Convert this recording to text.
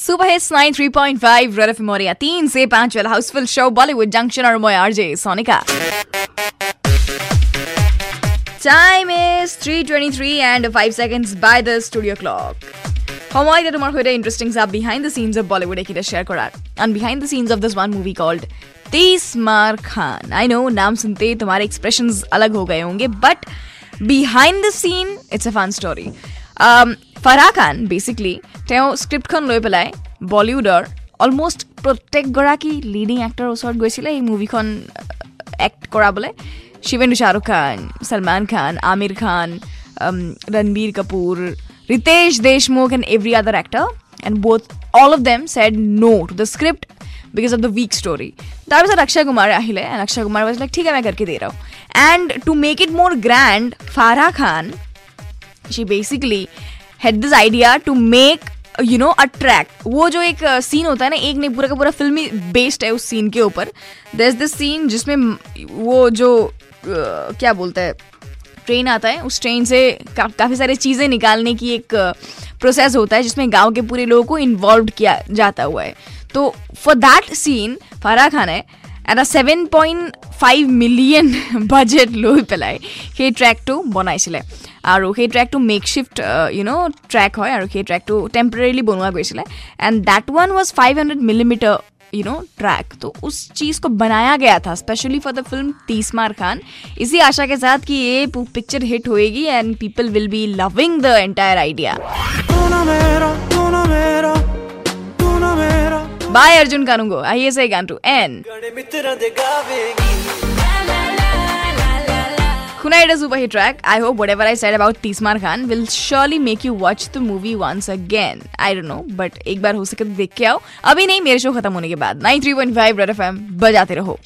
Super hits 93.5 red FM और या तीन से पांच वाला हाउसफुल शो बॉलीवुड जंक्शन और मैं RJ Sonika Time is 3:23 and 5 seconds by the studio clock. সময় এতিয়া তোমাৰ সৈতে ইণ্টাৰেষ্টিং চাপ behind the scenes of Bollywood এইকেইটা শ্বেয়াৰ কৰাৰ and behind the scenes of this one movie called Tees Maar Khan I know नाम सुनते ही तुम्हारे एक्सप्रेशंस अलग हो गए होंगे but behind the scene it's a fun story Farah Khan basically তেওঁ স্ক্ৰিপ্টখন লৈ পেলাই বলিউডৰ অলম'ষ্ট প্ৰত্যেকগৰাকী লিডিং এক্টৰৰ ওচৰত গৈছিলে এই মুভিখন এক্ট কৰাবলৈ শিৱেন্দু Shahrukh Khan Salman Khan Aamir Khan Ranbir Kapoor Riteish Deshmukh and every other actor and both all of them said no' to the script because of the weak story তাৰপিছত অক্ষয় কুমাৰ আহিলে and Akshay Kumar কৈছিলে ঠিক আছে মই কাৰকে দে Rao and to make it more grand Farah Khan she basically had this idea to make you know a track वो जो एक uh, सीन होता है ना एक नहीं पूरा का पूरा फिल्मी बेस्ड है उस सीन के ऊपर. दर इज़ दिस सीन जिसमें वो जो uh, क्या बोलता है ट्रेन आता है उस ट्रेन से का, काफ़ी सारी चीज़ें निकालने की एक uh, प्रोसेस होता है जिसमें गाँव के पूरे लोगों को इन्वॉल्व किया जाता हुआ है. तो फॉर दैट सीन फारा खान है এটা seven point five million budget লৈ পেলাই সেই ট্ৰেকটো বনাইছিলে আৰু সেই ট্ৰেকটো makeshift you know' track হয় আৰু সেই ট্ৰেকটো টেম্পৰেলি বনোৱা গৈছিলে and that one was five hundred millimetre you know track तो उस चीज़ को बनाया गया था specially for the film Tees Maar Khan इसी आशा के साथ कि ये पिक्चर हिट होएगी and people will be loving the entire idea by Arjun Kanungo आइए से गान टू एन Khunaida super hit track. I hope whatever I said about Tismar Khan will surely make you watch the movie once again. I don't know, but एक बार हो सके तो देख के आओ अभी नहीं मेरे शो खत्म होने के बाद 93.5 रेड एफएम बजाते रहो